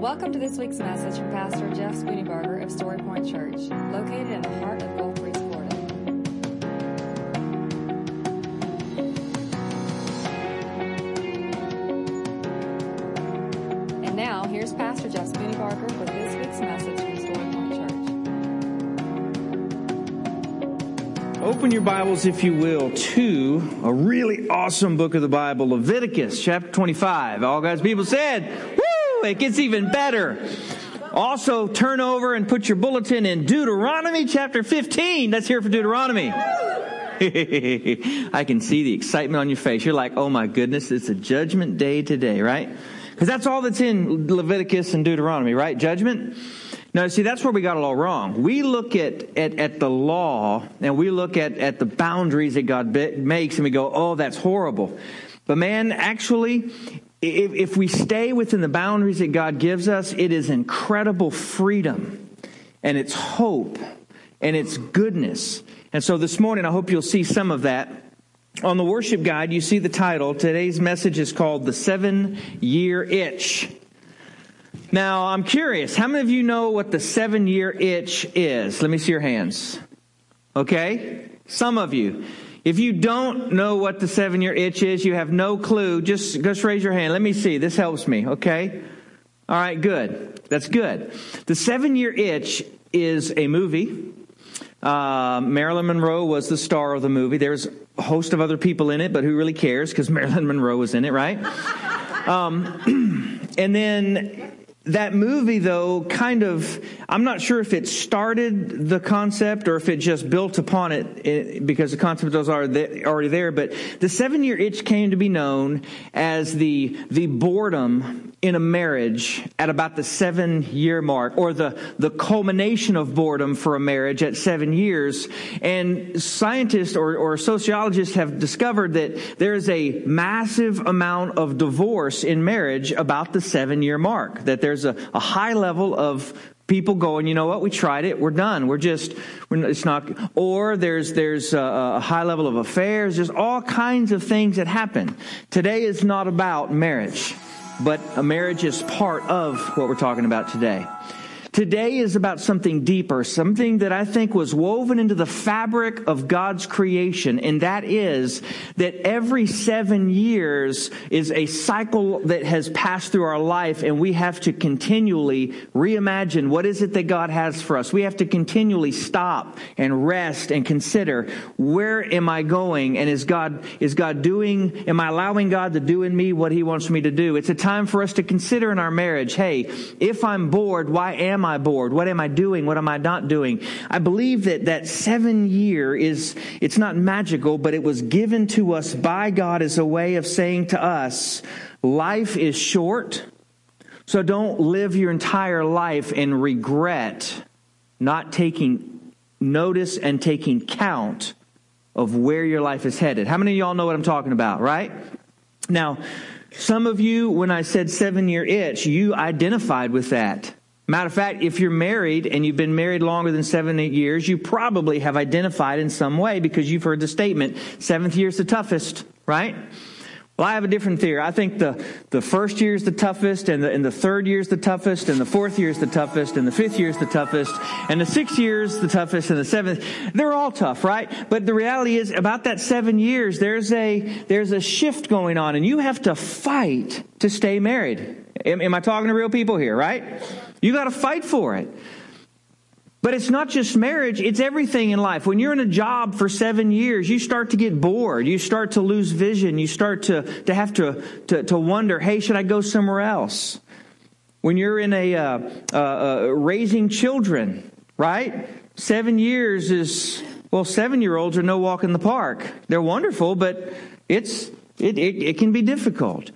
Welcome to this week's message from Pastor Jeff Spooneybarger of Story Point Church, located in the heart of Gulf Breeze, Florida. And now, here's Pastor Jeff Spooneybarger with this week's message from Story Point Church. Open your Bibles, if you will, to a really awesome book of the Bible, Leviticus chapter 25. All God's people said, Woo! It gets even better. Also, turn over and put your bulletin in Deuteronomy chapter 15. Let's hear for Deuteronomy. I can see the excitement on your face. You're like, oh my goodness, it's a judgment day today, right? Because that's all that's in Leviticus and Deuteronomy, right? Judgment. Now, see, that's where we got it all wrong. We look at, at, at the law and we look at, at the boundaries that God makes and we go, oh, that's horrible. But man, actually, if, if we stay within the boundaries that God gives us, it is incredible freedom and it's hope and it's goodness. And so this morning, I hope you'll see some of that. On the worship guide, you see the title. Today's message is called The Seven Year Itch. Now, I'm curious, how many of you know what the seven year itch is? Let me see your hands. Okay? Some of you. If you don't know what the seven year itch is, you have no clue, just, just raise your hand. Let me see. This helps me, okay? All right, good. That's good. The seven year itch is a movie. Uh, Marilyn Monroe was the star of the movie. There's a host of other people in it, but who really cares? Because Marilyn Monroe was in it, right? Um, and then that movie, though, kind of, I'm not sure if it started the concept or if it just built upon it, because the concept was already there, but the seven year itch came to be known as the, the boredom in a marriage at about the seven year mark, or the, the culmination of boredom for a marriage at seven years. And scientists or, or sociologists have discovered that there is a massive amount of divorce in marriage about the seven year mark, that there's a, a high level of people going, you know what, we tried it, we're done, we're just, we're, it's not, or there's, there's a, a high level of affairs, there's all kinds of things that happen. Today is not about marriage, but a marriage is part of what we're talking about today. Today is about something deeper, something that I think was woven into the fabric of God's creation, and that is that every seven years is a cycle that has passed through our life, and we have to continually reimagine what is it that God has for us. We have to continually stop and rest and consider where am I going, and is God is God doing? Am I allowing God to do in me what He wants me to do? It's a time for us to consider in our marriage. Hey, if I'm bored, why am am I bored? What am I doing? What am I not doing? I believe that that seven year is, it's not magical, but it was given to us by God as a way of saying to us, life is short. So don't live your entire life in regret, not taking notice and taking count of where your life is headed. How many of y'all know what I'm talking about, right? Now, some of you, when I said seven year itch, you identified with that. Matter of fact, if you're married and you've been married longer than seven, eight years, you probably have identified in some way because you've heard the statement, seventh year is the toughest, right? Well, I have a different theory. I think the, the first year is the toughest, and the, and the third year is the toughest, and the fourth year is the toughest, and the fifth year is the toughest, and the sixth year is the toughest, and the seventh. They're all tough, right? But the reality is, about that seven years, there's a, there's a shift going on, and you have to fight to stay married. Am, am I talking to real people here, right? You got to fight for it. But it's not just marriage, it's everything in life. When you're in a job for seven years, you start to get bored. You start to lose vision. You start to, to have to, to, to wonder, hey, should I go somewhere else? When you're in a uh, uh, uh, raising children, right? Seven years is, well, seven year olds are no walk in the park. They're wonderful, but it's, it, it, it can be difficult.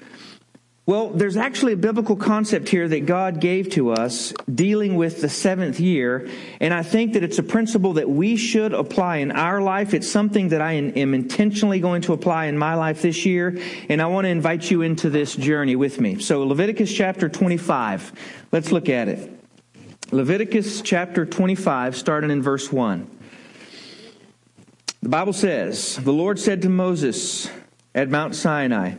Well, there's actually a biblical concept here that God gave to us dealing with the seventh year, and I think that it's a principle that we should apply in our life. It's something that I am intentionally going to apply in my life this year, and I want to invite you into this journey with me. So, Leviticus chapter 25, let's look at it. Leviticus chapter 25, starting in verse 1. The Bible says, The Lord said to Moses at Mount Sinai,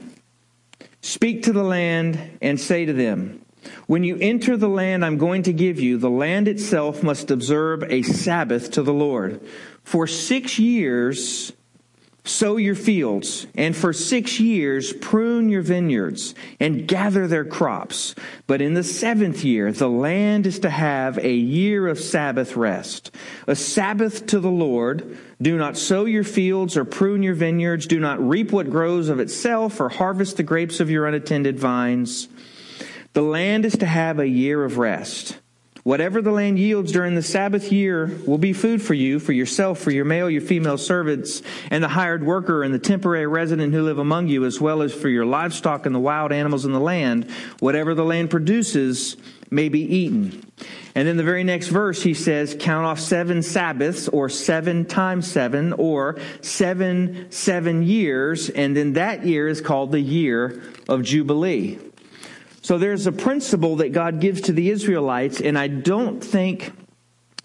Speak to the land and say to them, When you enter the land I'm going to give you, the land itself must observe a Sabbath to the Lord. For six years, sow your fields, and for six years prune your vineyards and gather their crops. But in the seventh year, the land is to have a year of Sabbath rest, a Sabbath to the Lord. Do not sow your fields or prune your vineyards. Do not reap what grows of itself or harvest the grapes of your unattended vines. The land is to have a year of rest. Whatever the land yields during the Sabbath year will be food for you, for yourself, for your male, your female servants, and the hired worker and the temporary resident who live among you, as well as for your livestock and the wild animals in the land. Whatever the land produces may be eaten. And then the very next verse, he says, count off seven Sabbaths, or seven times seven, or seven, seven years, and then that year is called the year of Jubilee. So there's a principle that God gives to the Israelites, and I don't think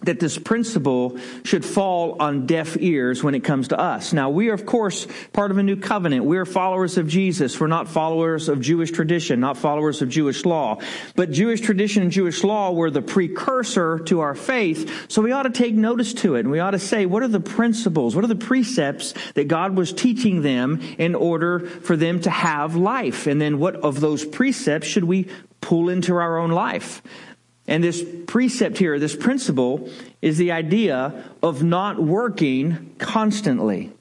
that this principle should fall on deaf ears when it comes to us. Now, we are, of course, part of a new covenant. We are followers of Jesus. We're not followers of Jewish tradition, not followers of Jewish law. But Jewish tradition and Jewish law were the precursor to our faith, so we ought to take notice to it. And we ought to say, what are the principles, what are the precepts that God was teaching them in order for them to have life? And then what of those precepts should we pull into our own life? And this precept here, this principle, is the idea of not working constantly.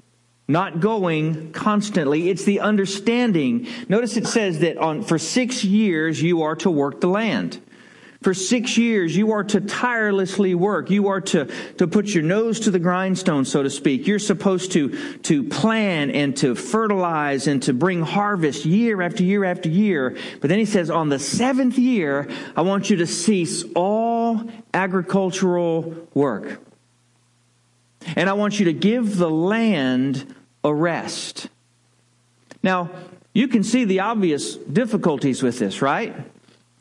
Not going constantly. It's the understanding. Notice it says that on, for six years you are to work the land. For six years, you are to tirelessly work. You are to, to put your nose to the grindstone, so to speak. You're supposed to, to plan and to fertilize and to bring harvest year after year after year. But then he says, on the seventh year, I want you to cease all agricultural work. And I want you to give the land a rest. Now, you can see the obvious difficulties with this, right?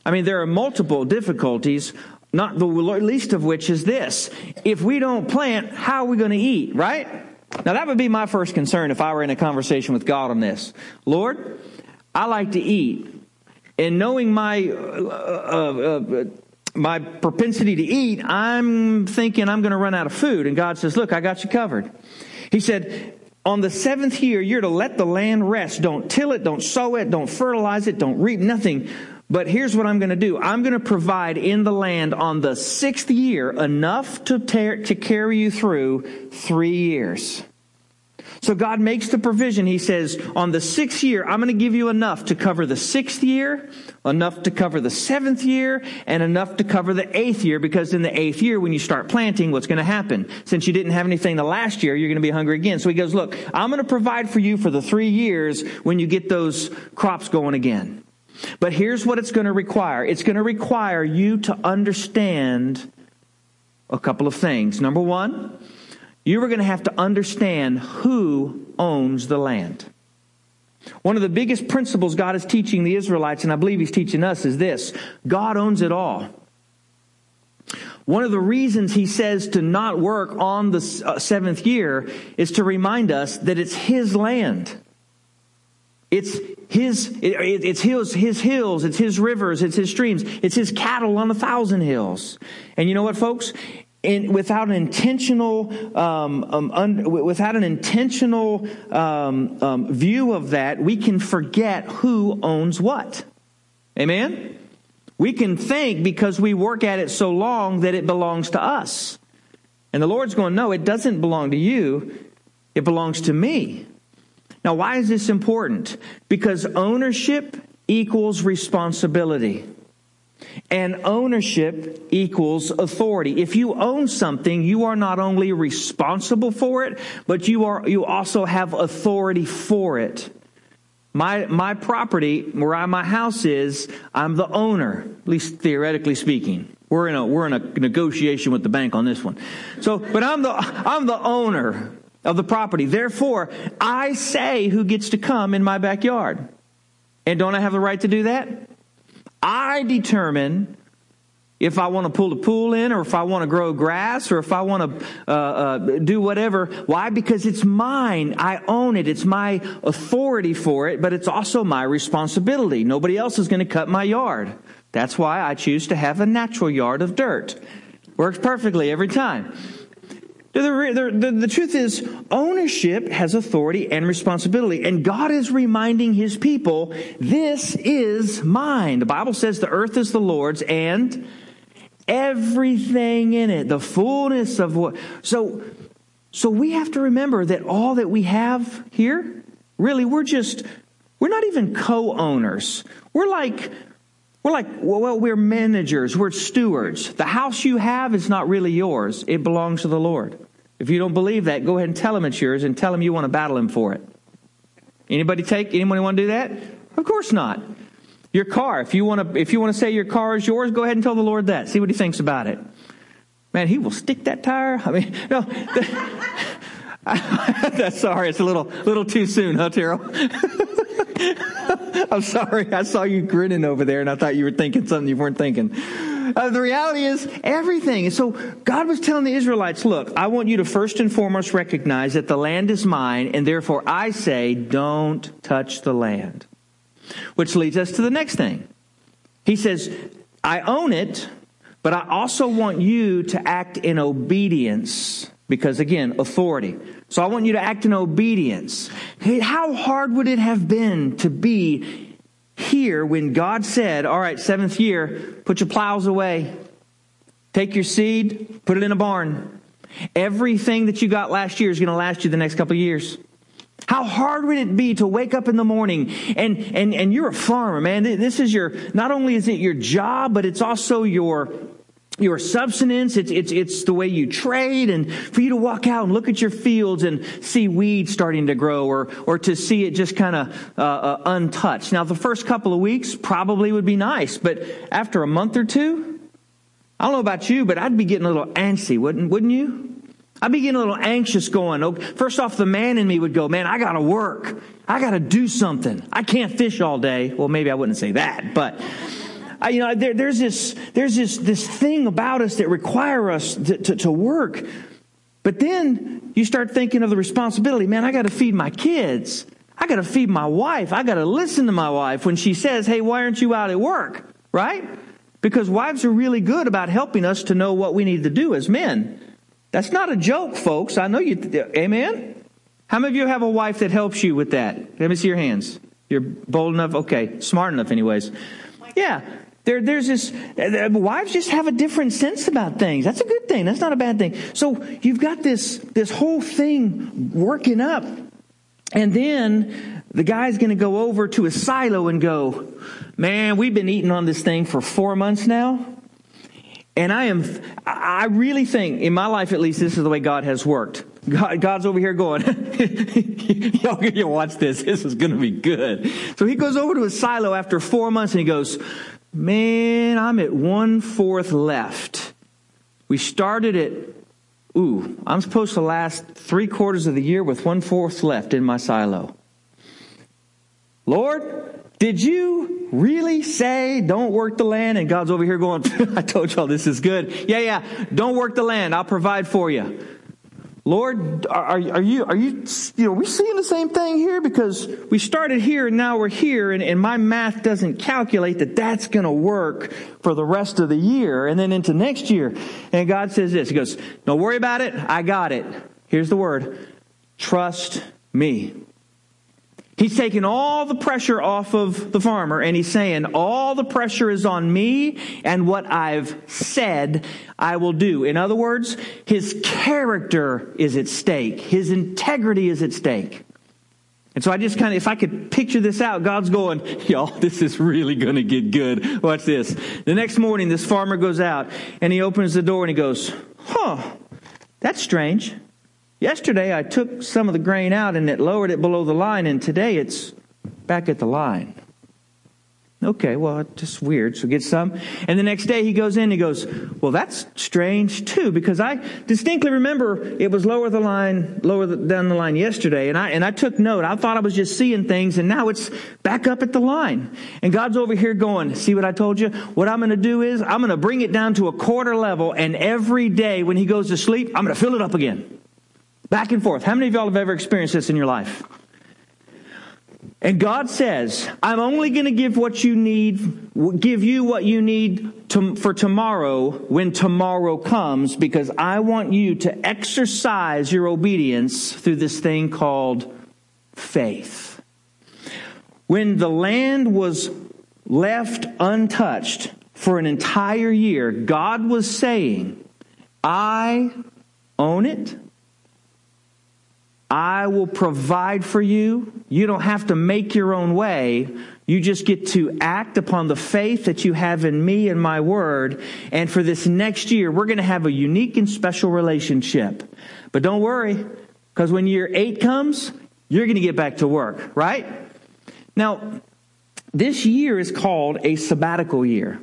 I mean, there are multiple difficulties, not the least of which is this. If we don't plant, how are we going to eat, right? Now, that would be my first concern if I were in a conversation with God on this. Lord, I like to eat. And knowing my, uh, uh, uh, my propensity to eat, I'm thinking I'm going to run out of food. And God says, Look, I got you covered. He said, on the seventh year, you're to let the land rest. Don't till it, don't sow it, don't fertilize it, don't reap nothing. But here's what I'm going to do. I'm going to provide in the land on the sixth year enough to, tear, to carry you through three years. So God makes the provision. He says, on the sixth year, I'm going to give you enough to cover the sixth year, enough to cover the seventh year, and enough to cover the eighth year, because in the eighth year, when you start planting, what's going to happen? Since you didn't have anything the last year, you're going to be hungry again. So he goes, look, I'm going to provide for you for the three years when you get those crops going again. But here's what it's going to require it's going to require you to understand a couple of things. Number one, you are going to have to understand who owns the land. One of the biggest principles God is teaching the Israelites, and I believe He's teaching us, is this God owns it all. One of the reasons He says to not work on the uh, seventh year is to remind us that it's His land. It's his, it's his, his hills, it's his rivers, it's his streams, it's his cattle on a thousand hills. And you know what, folks? In, without an intentional, um, um, un, without an intentional um, um, view of that, we can forget who owns what. Amen. We can think because we work at it so long that it belongs to us, and the Lord's going, no, it doesn't belong to you. It belongs to me. Now, why is this important? Because ownership equals responsibility. And ownership equals authority. If you own something, you are not only responsible for it, but you are, you also have authority for it. My, my property, where I, my house is, I'm the owner, at least theoretically speaking. We're in a, we're in a negotiation with the bank on this one. So, but I'm the, I'm the owner of the property. Therefore, I say who gets to come in my backyard. And don't I have the right to do that? I determine if I want to pull the pool in or if I want to grow grass or if I want to uh, uh, do whatever. Why? Because it's mine. I own it. It's my authority for it, but it's also my responsibility. Nobody else is going to cut my yard. That's why I choose to have a natural yard of dirt. Works perfectly every time. The, the, the, truth is, ownership has authority and responsibility. And God is reminding his people, this is mine. The Bible says the earth is the Lord's and everything in it, the fullness of what. So, so we have to remember that all that we have here, really, we're just, we're not even co owners. We're like, we're like, well, we're managers, we're stewards. The house you have is not really yours, it belongs to the Lord. If you don't believe that, go ahead and tell him it's yours and tell him you want to battle him for it. Anybody take, anybody want to do that? Of course not. Your car, if you want to, if you want to say your car is yours, go ahead and tell the Lord that. See what he thinks about it. Man, he will stick that tire. I mean, no. That's sorry, it's a little, little too soon, huh, Terrell? I'm sorry. I saw you grinning over there, and I thought you were thinking something you weren't thinking. Uh, the reality is everything. So God was telling the Israelites, look, I want you to first and foremost recognize that the land is mine, and therefore I say, don't touch the land. Which leads us to the next thing. He says, I own it, but I also want you to act in obedience because again, authority. So I want you to act in obedience. How hard would it have been to be here when God said, all right, seventh year, put your plows away, take your seed, put it in a barn. Everything that you got last year is going to last you the next couple of years. How hard would it be to wake up in the morning and, and, and you're a farmer, man. This is your, not only is it your job, but it's also your, your subsistence. It's, it's, it's the way you trade and for you to walk out and look at your fields and see weeds starting to grow or, or to see it just kind of uh, uh, untouched. Now, the first couple of weeks probably would be nice, but after a month or two, I don't know about you, but I'd be getting a little antsy, wouldn't, wouldn't you? I'd be getting a little anxious going. First off, the man in me would go, man, I gotta work. I gotta do something. I can't fish all day. Well, maybe I wouldn't say that, but I, you know, there, there's this, there's this, this thing about us that require us to, to, to work. But then you start thinking of the responsibility. Man, I got to feed my kids. I got to feed my wife. I got to listen to my wife when she says, Hey, why aren't you out at work? Right? Because wives are really good about helping us to know what we need to do as men. That's not a joke, folks. I know you, amen? How many of you have a wife that helps you with that? Let me see your hands. You're bold enough? Okay. Smart enough, anyways. Yeah. There, there's this, uh, wives just have a different sense about things. That's a good thing. That's not a bad thing. So you've got this, this whole thing working up. And then the guy's going to go over to a silo and go, man, we've been eating on this thing for four months now. And I am, I really think, in my life at least, this is the way God has worked. God, God's over here going, y'all, you watch this. This is going to be good. So he goes over to his silo after four months and he goes, man, I'm at one fourth left. We started at, ooh, I'm supposed to last three quarters of the year with one fourth left in my silo. Lord, did you really say don't work the land? And God's over here going, I told y'all this is good. Yeah, yeah. Don't work the land. I'll provide for you. Lord, are, are you, are you, you know, we seeing the same thing here? Because we started here and now we're here and, and my math doesn't calculate that that's going to work for the rest of the year and then into next year. And God says this, He goes, don't worry about it. I got it. Here's the word. Trust me. He's taking all the pressure off of the farmer and he's saying, all the pressure is on me and what I've said I will do. In other words, his character is at stake. His integrity is at stake. And so I just kind of, if I could picture this out, God's going, y'all, this is really going to get good. Watch this. The next morning, this farmer goes out and he opens the door and he goes, huh, that's strange. Yesterday I took some of the grain out and it lowered it below the line, and today it's back at the line. Okay, well, just weird. So get some. And the next day he goes in and he goes, well, that's strange too, because I distinctly remember it was lower the line, lower the, down the line yesterday. And I, and I took note. I thought I was just seeing things and now it's back up at the line. And God's over here going, see what I told you? What I'm going to do is I'm going to bring it down to a quarter level. And every day when he goes to sleep, I'm going to fill it up again. Back and forth. How many of y'all have ever experienced this in your life? And God says, I'm only going to give what you need, give you what you need to, for tomorrow when tomorrow comes because I want you to exercise your obedience through this thing called faith. When the land was left untouched for an entire year, God was saying, I own it. I will provide for you. You don't have to make your own way. You just get to act upon the faith that you have in me and my word. And for this next year, we're going to have a unique and special relationship. But don't worry, because when year eight comes, you're going to get back to work, right? Now, this year is called a sabbatical year.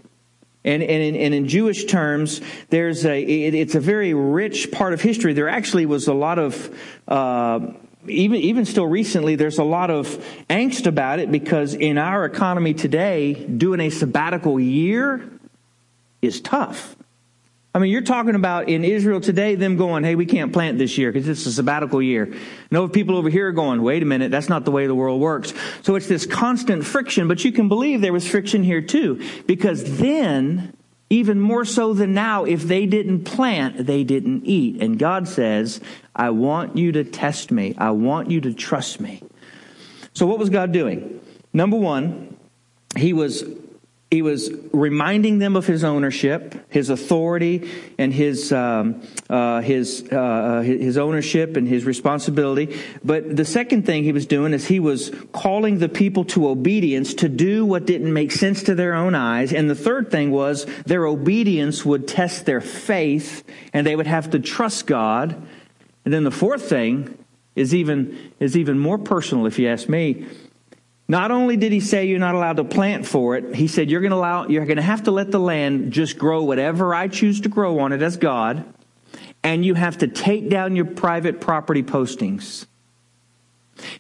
And, and, in, and in Jewish terms, there's a, it, it's a very rich part of history. There actually was a lot of, uh, even, even still recently, there's a lot of angst about it because in our economy today, doing a sabbatical year is tough. I mean, you're talking about in Israel today, them going, hey, we can't plant this year because it's a sabbatical year. No people over here are going, wait a minute, that's not the way the world works. So it's this constant friction, but you can believe there was friction here too, because then, even more so than now, if they didn't plant, they didn't eat. And God says, I want you to test me. I want you to trust me. So what was God doing? Number one, he was he was reminding them of his ownership, his authority, and his um, uh, his uh, his ownership and his responsibility. But the second thing he was doing is he was calling the people to obedience to do what didn't make sense to their own eyes. And the third thing was their obedience would test their faith, and they would have to trust God. And then the fourth thing is even is even more personal, if you ask me not only did he say you're not allowed to plant for it, he said you're going to allow, you're going to have to let the land just grow whatever I choose to grow on it as God, and you have to take down your private property postings.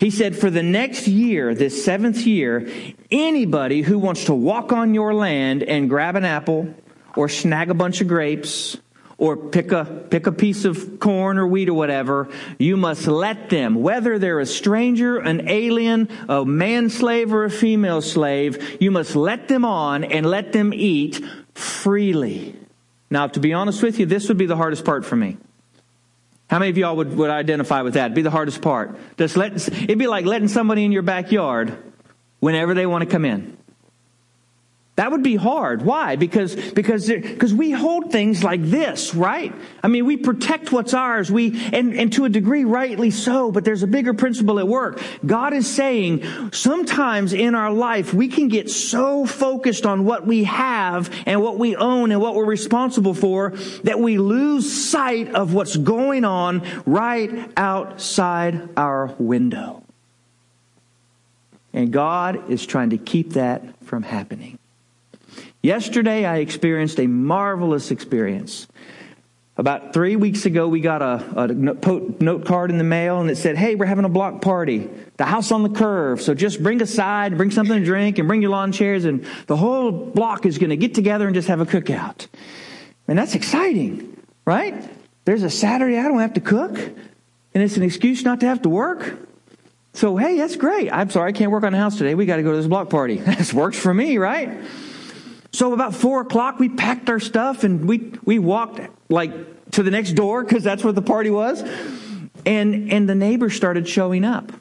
He said for the next year, this seventh year, anybody who wants to walk on your land and grab an apple or snag a bunch of grapes or pick a, pick a piece of corn or wheat or whatever, you must let them, whether they're a stranger, an alien, a man slave or a female slave, you must let them on and let them eat freely. Now, to be honest with you, this would be the hardest part for me. How many of y'all would, would identify with that? It'd be the hardest part. Just let, it'd be like letting somebody in your backyard whenever they want to come in. That would be hard. Why? Because, because, because we hold things like this, right? I mean, we protect what's ours. We, and, and to a degree, rightly so, but there's a bigger principle at work. God is saying sometimes in our life, we can get so focused on what we have and what we own and what we're responsible for that we lose sight of what's going on right outside our window. And God is trying to keep that from happening. Yesterday, I experienced a marvelous experience. About three weeks ago, we got a, a, note card in the mail and it said, Hey, we're having a block party. The house on the curve. So just bring a side, bring something to drink, and bring your lawn chairs, and the whole block is going to get together and just have a cookout. And that's exciting, right? There's a Saturday I don't have to cook, and it's an excuse not to have to work. So, hey, that's great. I'm sorry, I can't work on the house today. We got to go to this block party. this works for me, right? So about four o'clock, we packed our stuff and we, we walked like to the next door because that's where the party was. And, and the neighbors started showing up.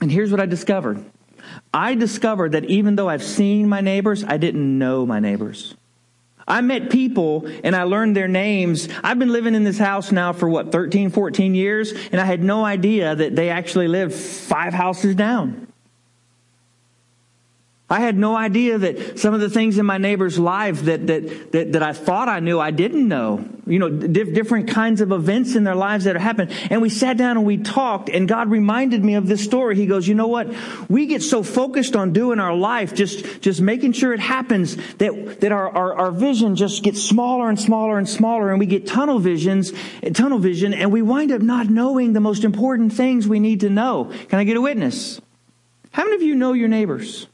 And here's what I discovered. I discovered that even though I've seen my neighbors, I didn't know my neighbors. I met people and I learned their names. I've been living in this house now for what, 13, 14 years, and I had no idea that they actually lived five houses down. I had no idea that some of the things in my neighbor's life that, that, that, that I thought I knew, I didn't know. You know, different kinds of events in their lives that have happened. And we sat down and we talked and God reminded me of this story. He goes, you know what? We get so focused on doing our life, just, just making sure it happens that, that our, our, our vision just gets smaller and smaller and smaller and we get tunnel visions, tunnel vision and we wind up not knowing the most important things we need to know. Can I get a witness? How many of you know your neighbors?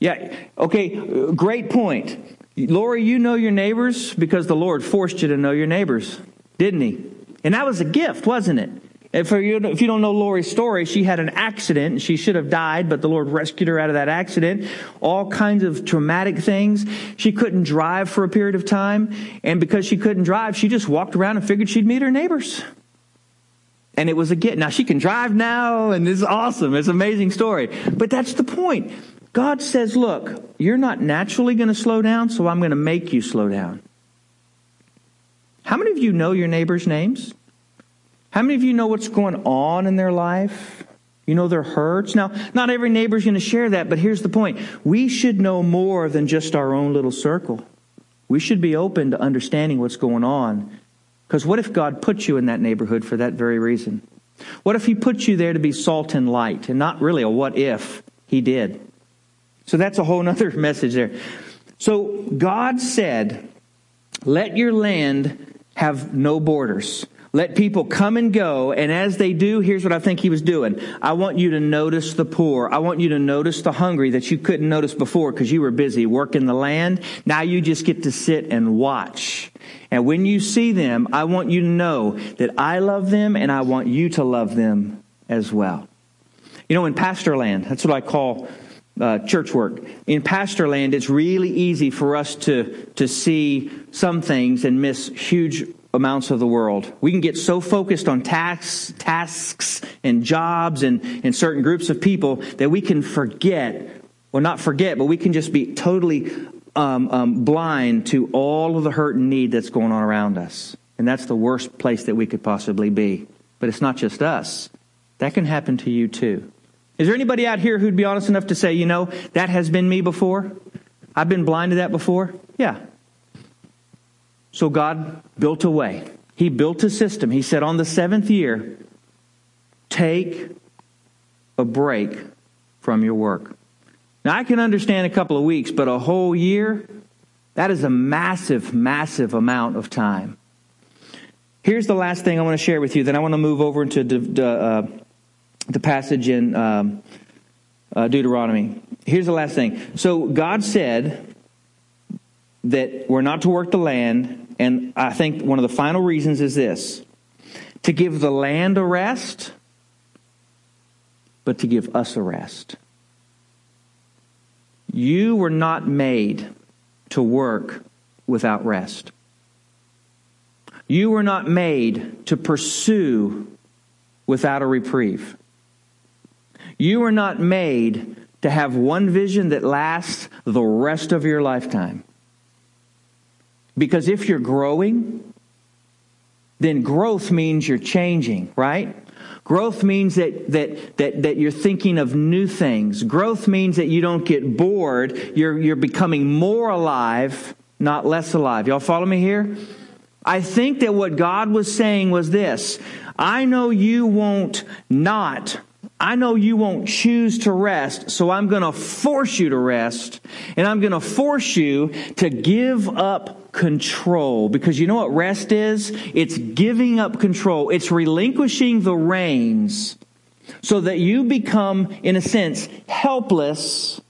Yeah, okay, great point. Lori, you know your neighbors because the Lord forced you to know your neighbors, didn't He? And that was a gift, wasn't it? If you, don't know Lori's story, she had an accident. She should have died, but the Lord rescued her out of that accident. All kinds of traumatic things. She couldn't drive for a period of time. And because she couldn't drive, she just walked around and figured she'd meet her neighbors. And it was a get. Now she can drive now, and it's awesome. It's an amazing story. But that's the point. God says, look, you're not naturally going to slow down, so I'm going to make you slow down. How many of you know your neighbors' names? How many of you know what's going on in their life? You know their hurts. Now, not every neighbor's going to share that, but here's the point. We should know more than just our own little circle. We should be open to understanding what's going on. Because what if God put you in that neighborhood for that very reason? What if He put you there to be salt and light and not really a what if He did? So that's a whole other message there. So God said, let your land have no borders. Let people come and go, and as they do, here's what I think he was doing. I want you to notice the poor. I want you to notice the hungry that you couldn't notice before because you were busy working the land. Now you just get to sit and watch. And when you see them, I want you to know that I love them and I want you to love them as well. You know, in pastor land, that's what I call uh, church work. In pastor land, it's really easy for us to, to see some things and miss huge amounts of the world. We can get so focused on tasks, tasks and jobs and, and certain groups of people that we can forget, well, not forget, but we can just be totally um, um, blind to all of the hurt and need that's going on around us. And that's the worst place that we could possibly be. But it's not just us. That can happen to you too. Is there anybody out here who'd be honest enough to say, you know, that has been me before? I've been blind to that before? Yeah, so God built a way. He built a system. He said, on the seventh year, take a break from your work. Now, I can understand a couple of weeks, but a whole year, that is a massive, massive amount of time. Here's the last thing I want to share with you. Then I want to move over into uh, the passage in um, uh, Deuteronomy. Here's the last thing. So God said that we're not to work the land and I think one of the final reasons is this to give the land a rest, but to give us a rest. You were not made to work without rest. You were not made to pursue without a reprieve. You are not made to have one vision that lasts the rest of your lifetime. Because if you're growing, then growth means you're changing, right? Growth means that, that, that, that you're thinking of new things. Growth means that you don't get bored. You're, you're becoming more alive, not less alive. Y'all follow me here? I think that what God was saying was this I know you won't not I know you won't choose to rest, so I'm going to force you to rest, and I'm going to force you to give up control. Because you know what rest is? It's giving up control. It's relinquishing the reins so that you become, in a sense, helpless,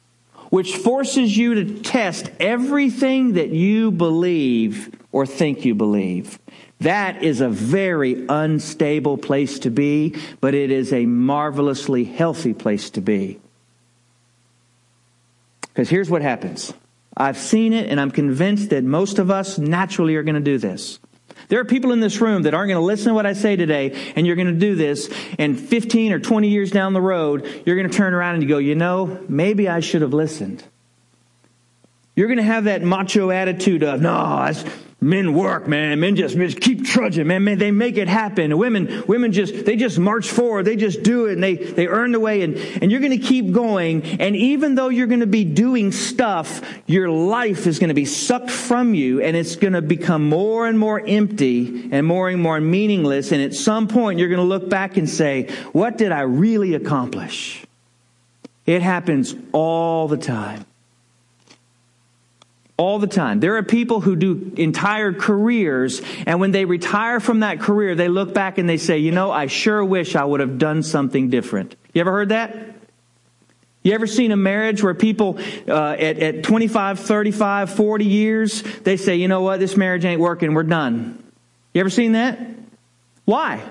which forces you to test everything that you believe or think you believe. That is a very unstable place to be, but it is a marvelously healthy place to be. Because here's what happens I've seen it, and I'm convinced that most of us naturally are going to do this. There are people in this room that aren't going to listen to what I say today, and you're going to do this, and 15 or 20 years down the road, you're going to turn around and you go, you know, maybe I should have listened. You're going to have that macho attitude of, no, men work, man. Men just, just keep trudging, man. man. They make it happen. Women, women just, they just march forward. They just do it and they, they earn the way and, and you're going to keep going. And even though you're going to be doing stuff, your life is going to be sucked from you and it's going to become more and more empty and more and more meaningless. And at some point you're going to look back and say, what did I really accomplish? It happens all the time all the time. There are people who do entire careers, and when they retire from that career, they look back and they say, You know, I sure wish I would have done something different. You ever heard that? You ever seen a marriage where people uh, at, at 25, 35, 40 years, they say, You know what, this marriage ain't working, we're done. You ever seen that? Why?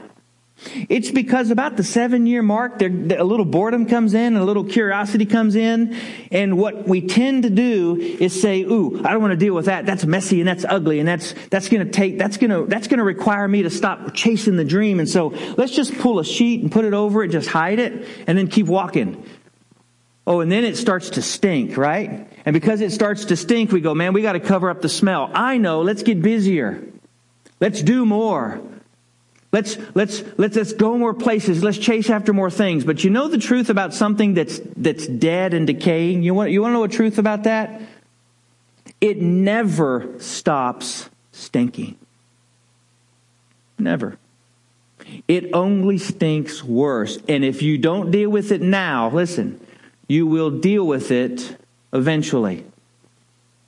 It's because about the seven year mark, a little boredom comes in, a little curiosity comes in, and what we tend to do is say, "Ooh, I don't want to deal with that. That's messy and that's ugly, and that's that's going to take that's going to that's going to require me to stop chasing the dream." And so let's just pull a sheet and put it over it, just hide it, and then keep walking. Oh, and then it starts to stink, right? And because it starts to stink, we go, "Man, we got to cover up the smell." I know. Let's get busier. Let's do more. Let's, let's, let's, let's go more places. Let's chase after more things. But you know the truth about something that's, that's dead and decaying? You want, you want to know a truth about that? It never stops stinking. Never. It only stinks worse. And if you don't deal with it now, listen, you will deal with it eventually.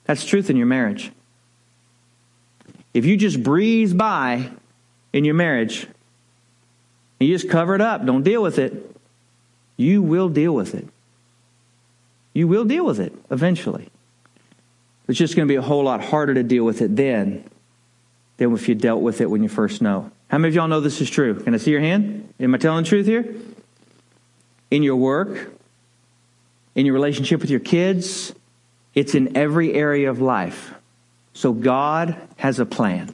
That's truth in your marriage. If you just breeze by in your marriage, and you just cover it up, don't deal with it, you will deal with it. You will deal with it eventually. It's just going to be a whole lot harder to deal with it then than if you dealt with it when you first know. How many of y'all know this is true? Can I see your hand? Am I telling the truth here? In your work, in your relationship with your kids, it's in every area of life. So God has a plan.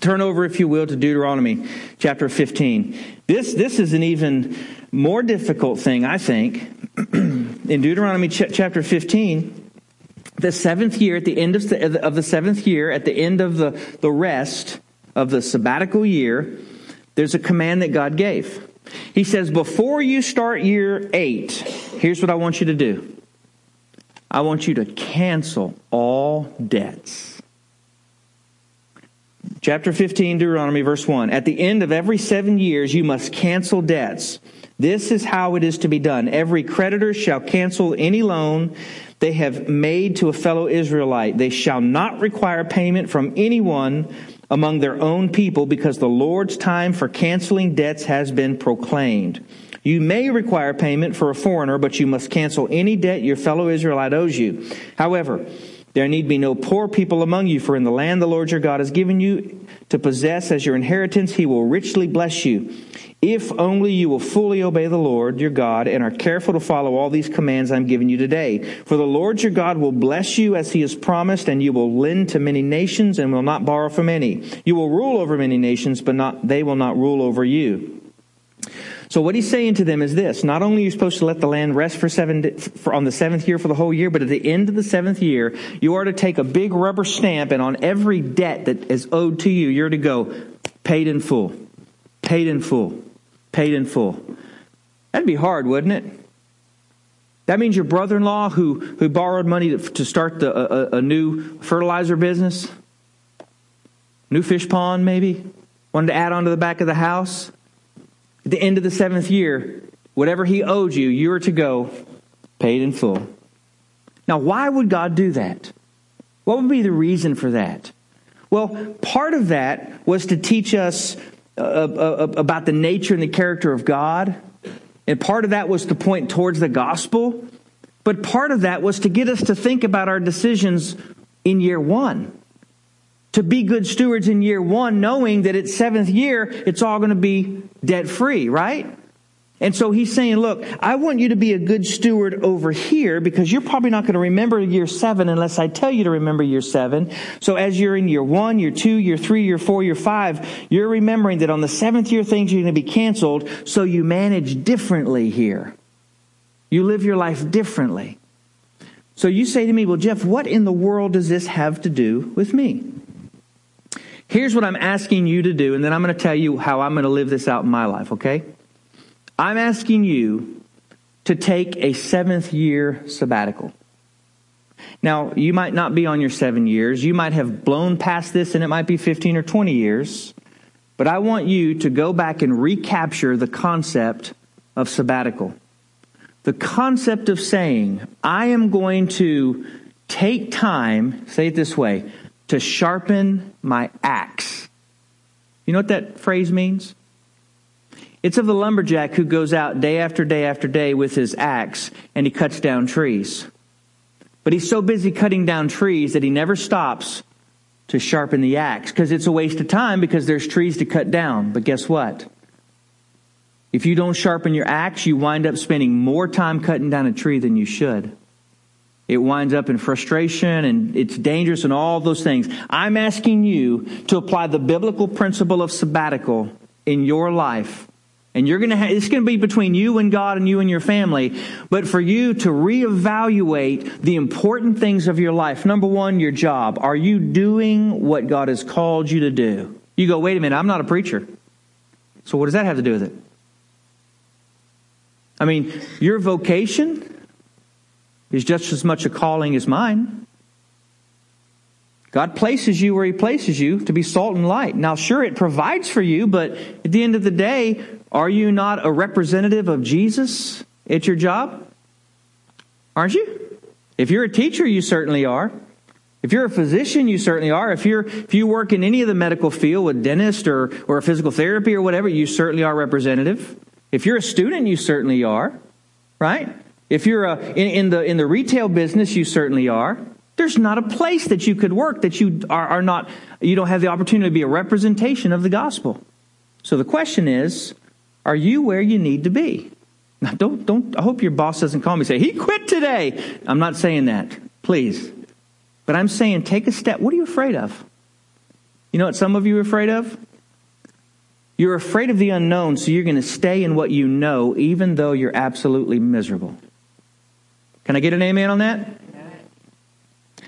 Turn over, if you will, to Deuteronomy chapter 15. This, this is an even more difficult thing, I think. In Deuteronomy ch- chapter 15, the seventh year, at the end of the, of the seventh year, at the end of the, the rest of the sabbatical year, there's a command that God gave. He says, Before you start year eight, here's what I want you to do I want you to cancel all debts. Chapter 15, Deuteronomy, verse 1. At the end of every seven years, you must cancel debts. This is how it is to be done. Every creditor shall cancel any loan they have made to a fellow Israelite. They shall not require payment from anyone among their own people because the Lord's time for canceling debts has been proclaimed. You may require payment for a foreigner, but you must cancel any debt your fellow Israelite owes you. However, there need be no poor people among you, for in the land the Lord your God has given you to possess as your inheritance, he will richly bless you. If only you will fully obey the Lord your God and are careful to follow all these commands I'm giving you today. For the Lord your God will bless you as he has promised, and you will lend to many nations and will not borrow from any. You will rule over many nations, but not, they will not rule over you. So what he's saying to them is this: Not only are you supposed to let the land rest for seven for, on the seventh year for the whole year, but at the end of the seventh year, you are to take a big rubber stamp, and on every debt that is owed to you, you're to go paid in full, paid in full, paid in full. That'd be hard, wouldn't it? That means your brother-in-law who who borrowed money to, to start the, a, a new fertilizer business, new fish pond, maybe? Wanted to add on to the back of the house at the end of the seventh year, whatever he owed you, you were to go paid in full. Now, why would God do that? What would be the reason for that? Well, part of that was to teach us uh, uh, uh, about the nature and the character of God. And part of that was to point towards the gospel. But part of that was to get us to think about our decisions in year one to be good stewards in year one, knowing that at seventh year, it's all going to be debt free, right? And so he's saying, look, I want you to be a good steward over here because you're probably not going to remember year seven unless I tell you to remember year seven. So as you're in year one, year two, year three, year four, year five, you're remembering that on the seventh year things are going to be canceled. So you manage differently here. You live your life differently. So you say to me, well, Jeff, what in the world does this have to do with me? Here's what I'm asking you to do, and then I'm going to tell you how I'm going to live this out in my life, okay? I'm asking you to take a seventh year sabbatical. Now, you might not be on your seven years. You might have blown past this and it might be 15 or 20 years. But I want you to go back and recapture the concept of sabbatical. The concept of saying, I am going to take time, say it this way, to sharpen my axe. You know what that phrase means? It's of the lumberjack who goes out day after day after day with his axe and he cuts down trees. But he's so busy cutting down trees that he never stops to sharpen the axe because it's a waste of time because there's trees to cut down. But guess what? If you don't sharpen your axe, you wind up spending more time cutting down a tree than you should. It winds up in frustration and it's dangerous and all those things. I'm asking you to apply the biblical principle of sabbatical in your life. And you're going to have, it's going to be between you and God and you and your family. But for you to reevaluate the important things of your life. Number one, your job. Are you doing what God has called you to do? You go, wait a minute, I'm not a preacher. So what does that have to do with it? I mean, your vocation is just as much a calling as mine. God places you where He places you to be salt and light. Now, sure, it provides for you, but at the end of the day, are you not a representative of Jesus at your job? Aren't you? If you're a teacher, you certainly are. If you're a physician, you certainly are. If you're if you work in any of the medical field with dentist or or physical therapy or whatever, you certainly are representative. If you're a student, you certainly are, right? If you're a, in, in the in the retail business, you certainly are. There's not a place that you could work that you are, are not you don't have the opportunity to be a representation of the gospel. So the question is, are you where you need to be? Now don't don't I hope your boss doesn't call me and say, he quit today. I'm not saying that. Please. But I'm saying take a step. What are you afraid of? You know what some of you are afraid of? You're afraid of the unknown, so you're going to stay in what you know, even though you're absolutely miserable. Can I get an amen on that?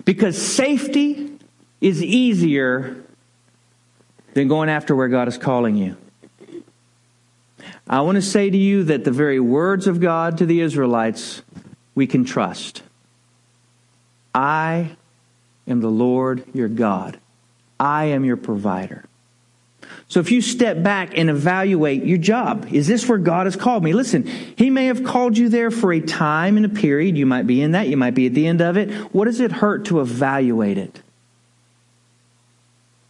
Because safety is easier than going after where God is calling you. I want to say to you that the very words of God to the Israelites we can trust. I am the Lord your God. I am your provider. So if you step back and evaluate your job, is this where God has called me? Listen, He may have called you there for a time and a period. You might be in that. You might be at the end of it. What does it hurt to evaluate it?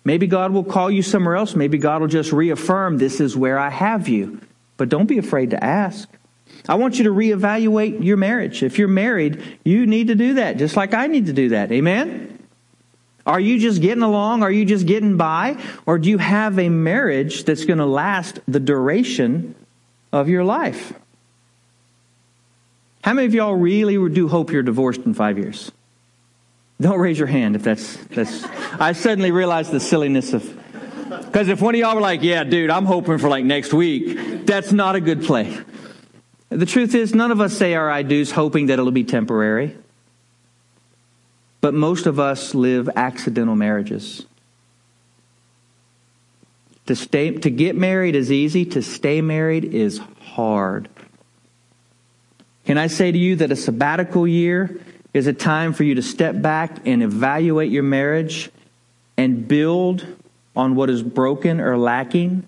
Maybe God will call you somewhere else. Maybe God will just reaffirm this is where I have you. But don't be afraid to ask. I want you to reevaluate your marriage. If you're married, you need to do that, just like I need to do that. Amen? Are you just getting along? Are you just getting by? Or do you have a marriage that's going to last the duration of your life? How many of y'all really do hope you're divorced in five years? Don't raise your hand if that's that's. I suddenly realized the silliness of. Because if one of y'all were like, "Yeah, dude, I'm hoping for like next week," that's not a good play. The truth is, none of us say our I do's hoping that it'll be temporary. But most of us live accidental marriages. To stay to get married is easy, to stay married is hard. Can I say to you that a sabbatical year is a time for you to step back and evaluate your marriage and build on what is broken or lacking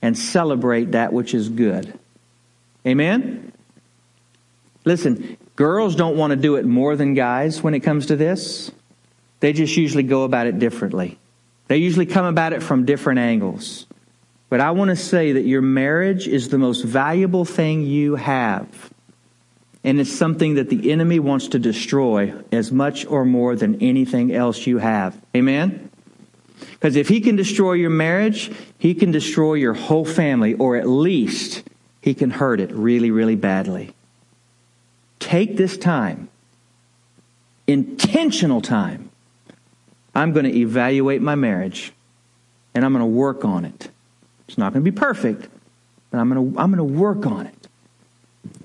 and celebrate that which is good. Amen? Listen, Girls don't want to do it more than guys when it comes to this. They just usually go about it differently. They usually come about it from different angles. But I want to say that your marriage is the most valuable thing you have. And it's something that the enemy wants to destroy as much or more than anything else you have. Amen? Because if he can destroy your marriage, he can destroy your whole family, or at least he can hurt it really, really badly take this time, intentional time. I'm going to evaluate my marriage and I'm going to work on it. It's not going to be perfect, but I'm going to, I'm going to work on it.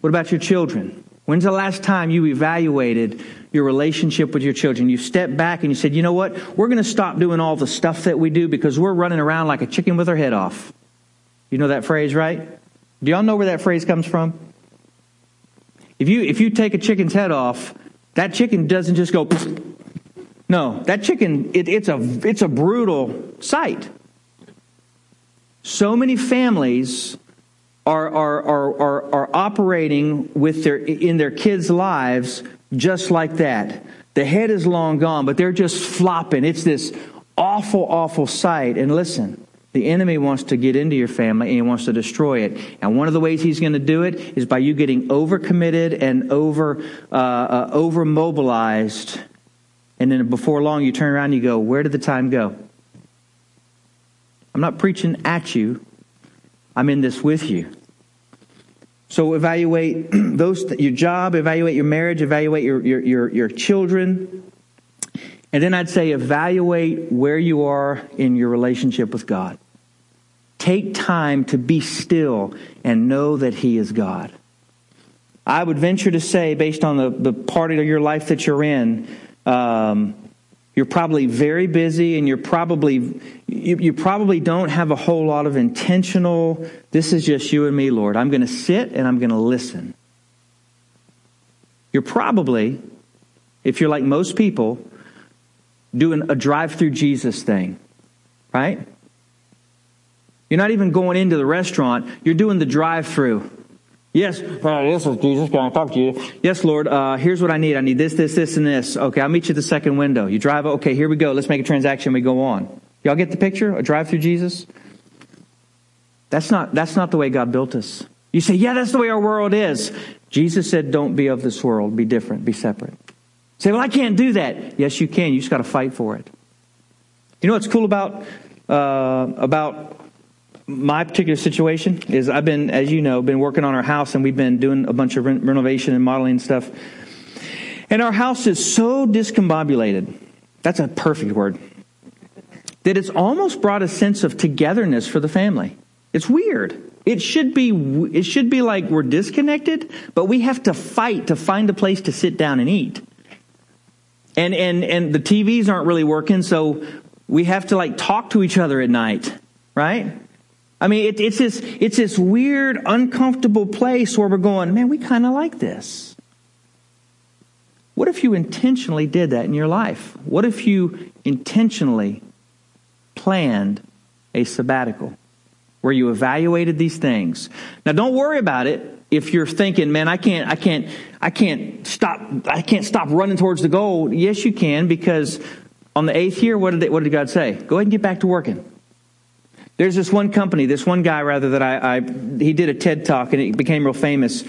What about your children? When's the last time you evaluated your relationship with your children? You stepped back and you said, you know what? We're going to stop doing all the stuff that we do because we're running around like a chicken with our head off. You know that phrase, right? Do y'all know where that phrase comes from? If you, if you take a chicken's head off, that chicken doesn't just go, no, that chicken, it, it's, a, it's a brutal sight. So many families are, are, are, are, are operating with their, in their kids' lives just like that. The head is long gone, but they're just flopping. It's this awful, awful sight. And listen, the enemy wants to get into your family and he wants to destroy it. And one of the ways he's going to do it is by you getting overcommitted and over, uh, uh, over mobilized And then before long, you turn around and you go, Where did the time go? I'm not preaching at you, I'm in this with you. So evaluate those your job, evaluate your marriage, evaluate your, your, your, your children. And then I'd say evaluate where you are in your relationship with God. Take time to be still and know that He is God. I would venture to say, based on the, the part of your life that you're in, um, you're probably very busy and you're probably you, you, probably don't have a whole lot of intentional this is just you and me lord i'm going to sit and i'm going to listen you're probably if you're like most people doing a drive through jesus thing right you're not even going into the restaurant you're doing the drive through Yes, uh, this is Jesus. Can I talk to you? Yes, Lord. Uh, here's what I need. I need this, this, this, and this. Okay, I'll meet you at the second window. You drive. Okay, here we go. Let's make a transaction. We go on. Y'all get the picture? A drive through Jesus. That's not. That's not the way God built us. You say, yeah, that's the way our world is. Jesus said, don't be of this world. Be different. Be separate. Say, well, I can't do that. Yes, you can. You just got to fight for it. You know what's cool about uh, about my particular situation is I've been, as you know, been working on our house and we've been doing a bunch of re- renovation and modeling stuff. And our house is so discombobulated. That's a perfect word. That it's almost brought a sense of togetherness for the family. It's weird. It should be it should be like we're disconnected, but we have to fight to find a place to sit down and eat. And and and the TVs aren't really working, so we have to like talk to each other at night, right? I mean, it, it's this, it's this weird, uncomfortable place where we're going, man, we kind of like this. What if you intentionally did that in your life? What if you intentionally planned a sabbatical where you evaluated these things? Now, don't worry about it if you're thinking, man, I can't, I can't, I can't stop, I can't stop running towards the goal. Yes, you can because on the eighth year, what did, they, what did God say? Go ahead and get back to working. There's this one company, this one guy rather that I, I he did a TED talk and it became real famous.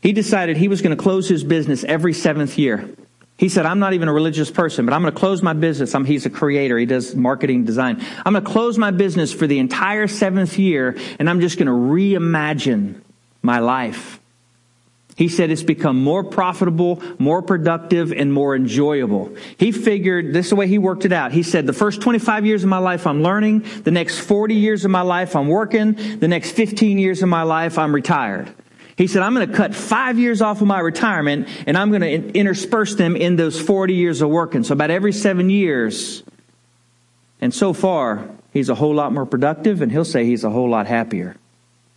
He decided he was going to close his business every seventh year. He said, I'm not even a religious person, but I'm going to close my business. I'm, he's a creator. He does marketing design. I'm going to close my business for the entire seventh year, and I'm just going to reimagine my life. He said it's become more profitable, more productive, and more enjoyable. He figured, this is the way he worked it out. He said, the first 25 years of my life I'm learning, the next 40 years of my life I'm working, the next 15 years of my life I'm retired. He said, I'm going to cut five years off of my retirement and I'm going to intersperse them in those 40 years of working. So about every seven years. And so far, he's a whole lot more productive and he'll say he's a whole lot happier.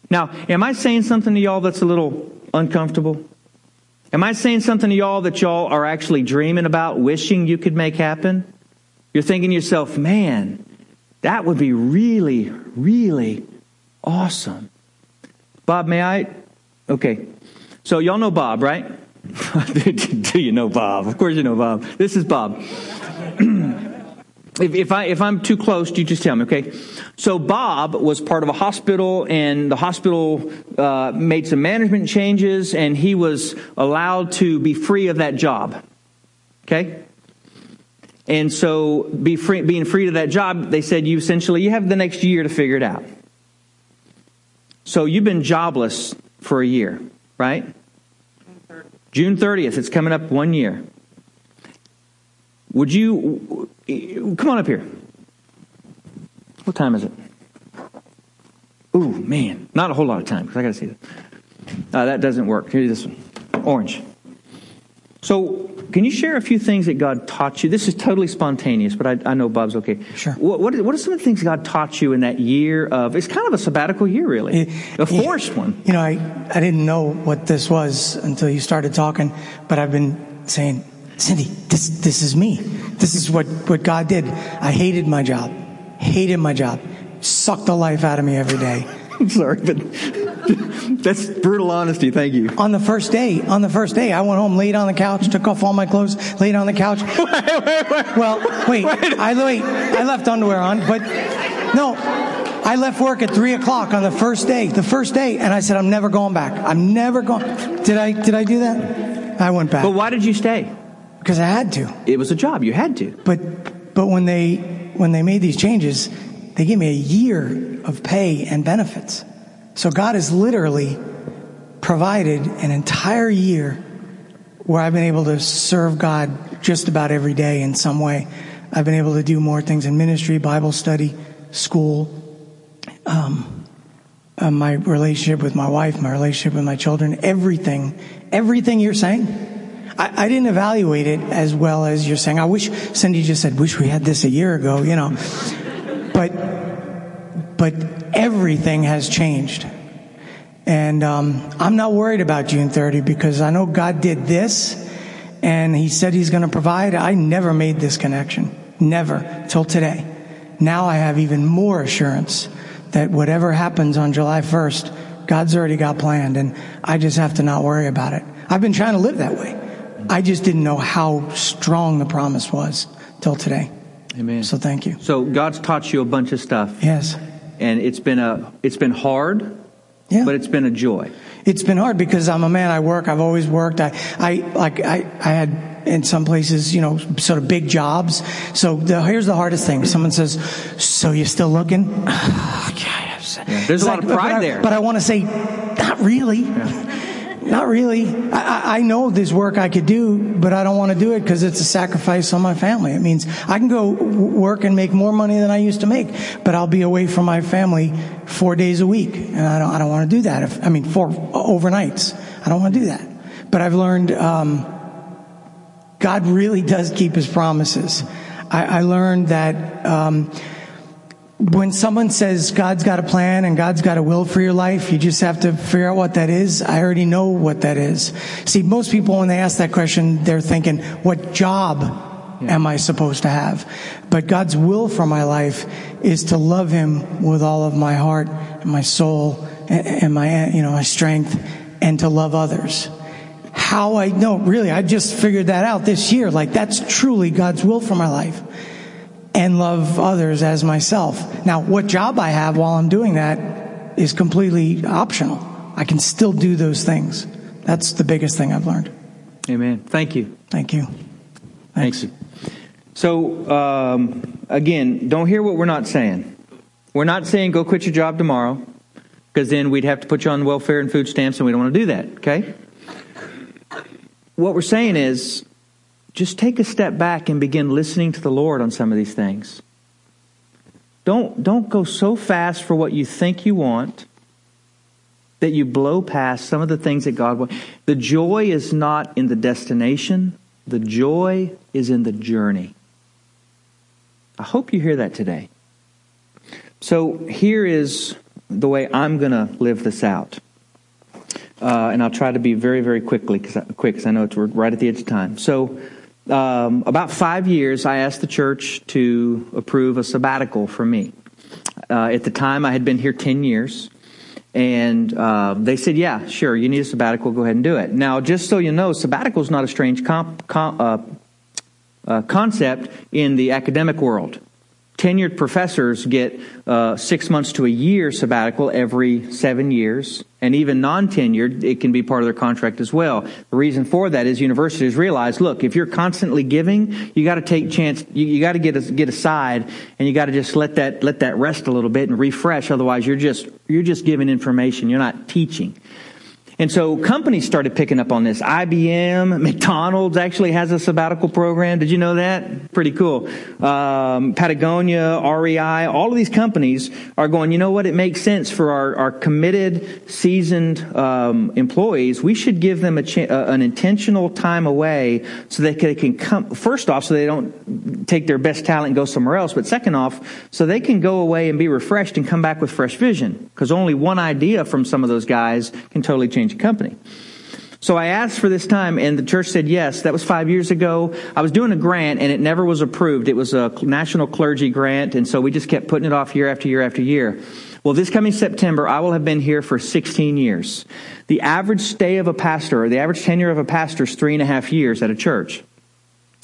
Now, am I saying something to y'all that's a little uncomfortable? Am I saying something to y'all that y'all are actually dreaming about, wishing you could make happen? You're thinking to yourself, man, that would be really, really awesome. Bob, may I? Okay. So y'all know Bob, right? Do you know Bob? Of course you know Bob. This is Bob. if, if, I, if I'm too close, you just tell me, okay? So Bob was part of a hospital, and the hospital uh, made some management changes, and he was allowed to be free of that job. Okay? And so, be free, being free of that job, they said you essentially you have the next year to figure it out. So you've been jobless for a year, right? June 30th, it's coming up one year. Would you come on up here? What time is it? Ooh, man, not a whole lot of time because I got to see that. Uh, that doesn't work. Here's this one, orange. So, can you share a few things that God taught you? This is totally spontaneous, but I, I know Bob's okay. Sure. What, what, what, are some of the things God taught you in that year of? It's kind of a sabbatical year, really, it, a forced one. You know, I I didn't know what this was until you started talking, but I've been saying, Cindy, this this is me. This is what what God did. I hated my job, hated my job, sucked the life out of me every day. I'm sorry, but that's brutal honesty. Thank you. On the first day, on the first day, I went home, laid on the couch, took off all my clothes, laid on the couch. wait, wait, wait. Well, wait, wait. I wait. I left underwear on, but no, I left work at three o'clock on the first day. The first day, and I said, I'm never going back. I'm never going. Did I? Did I do that? I went back. But why did you stay? Because I had to. It was a job. You had to. But but when they when they made these changes, they gave me a year of pay and benefits. So God has literally provided an entire year where I've been able to serve God just about every day in some way. I've been able to do more things in ministry, Bible study, school, um, uh, my relationship with my wife, my relationship with my children, everything, everything you're saying. I, I didn't evaluate it as well as you're saying. I wish Cindy just said, "Wish we had this a year ago," you know. But, but everything has changed. And um, I'm not worried about June 30 because I know God did this and He said He's going to provide. I never made this connection. Never. Till today. Now I have even more assurance that whatever happens on July 1st, God's already got planned and I just have to not worry about it. I've been trying to live that way. I just didn't know how strong the promise was till today. Amen. So thank you. So God's taught you a bunch of stuff. Yes. And it's been a it's been hard, Yeah. but it's been a joy. it's been hard because I'm a man. I work. I've always worked. I, I like I, I had in some places, you know, sort of big jobs. So the, here's the hardest thing. Someone says, "So you're still looking?" Yeah, there's a lot of But pride I- there. But I want to say, not really. Not really. I, I- know there's work I could do, but I don't want to do it because it's a sacrifice on my family. It means I can go work and make more money than I used to make, but I'll be away from my family four days a week, and I don't. I don't want to do that. If, I mean, four overnights. I don't want to do that. But I've learned um, God really does keep His promises. I, I learned that. Um, when someone says God's got a plan and God's got a will for your life, you just have to figure out what that is. I already know what that is. See, most people, when they ask that question, they're thinking, what job am I supposed to have? But God's will for my life is to love Him with all of my heart and my soul and my, you know, my strength and to love others. How I know, really, I just figured that out this year. Like, that's truly God's will for my life and love others as myself. Now, what job I have while I'm doing that is completely optional. I can still do those things. That's the biggest thing I've learned. Amen. Thank you. Thank you. Thanks. So um, again, don't hear what we're not saying. We're not saying go quit your job tomorrow, because then we'd have to put you on welfare and food stamps, and we don't want to do that. Okay. What we're saying is, just take a step back and begin listening to the Lord on some of these things. Don't don't go so fast for what you think you want that you blow past some of the things that God wants. The joy is not in the destination. The joy is in the journey. I hope you hear that today. So here is the way I'm going to live this out. Uh, and I'll try to be very, very quickly, cause I, quick, because I know it's, we're right at the edge of time. So, um, about five years, I asked the church to approve a sabbatical for me. Uh, at the time, I had been here 10 years. And uh, they said, yeah, sure, you need a sabbatical, go ahead and do it. Now, just so you know, sabbatical is not a strange comp, com, uh, uh, concept in the academic world. Tenured professors get uh, six months to a year sabbatical every seven years, and even non-tenured, it can be part of their contract as well. The reason for that is universities realize, look, if you're constantly giving, you got to take chance, you, you got to get a, get aside, and you got to just let that let that rest a little bit and refresh. Otherwise, you're just you're just giving information, you're not teaching. And so companies started picking up on this. IBM, McDonald's actually has a sabbatical program. Did you know that? Pretty cool. Um, Patagonia, REI, all of these companies are going, you know what? It makes sense for our, our committed, seasoned um, employees. We should give them a cha- uh, an intentional time away so they can, they can come, first off, so they don't take their best talent and go somewhere else. But second off, so they can go away and be refreshed and come back with fresh vision. Because only one idea from some of those guys can totally change a company. So I asked for this time, and the church said yes. That was five years ago. I was doing a grant, and it never was approved. It was a national clergy grant, and so we just kept putting it off year after year after year. Well, this coming September, I will have been here for 16 years. The average stay of a pastor, or the average tenure of a pastor, is three and a half years at a church.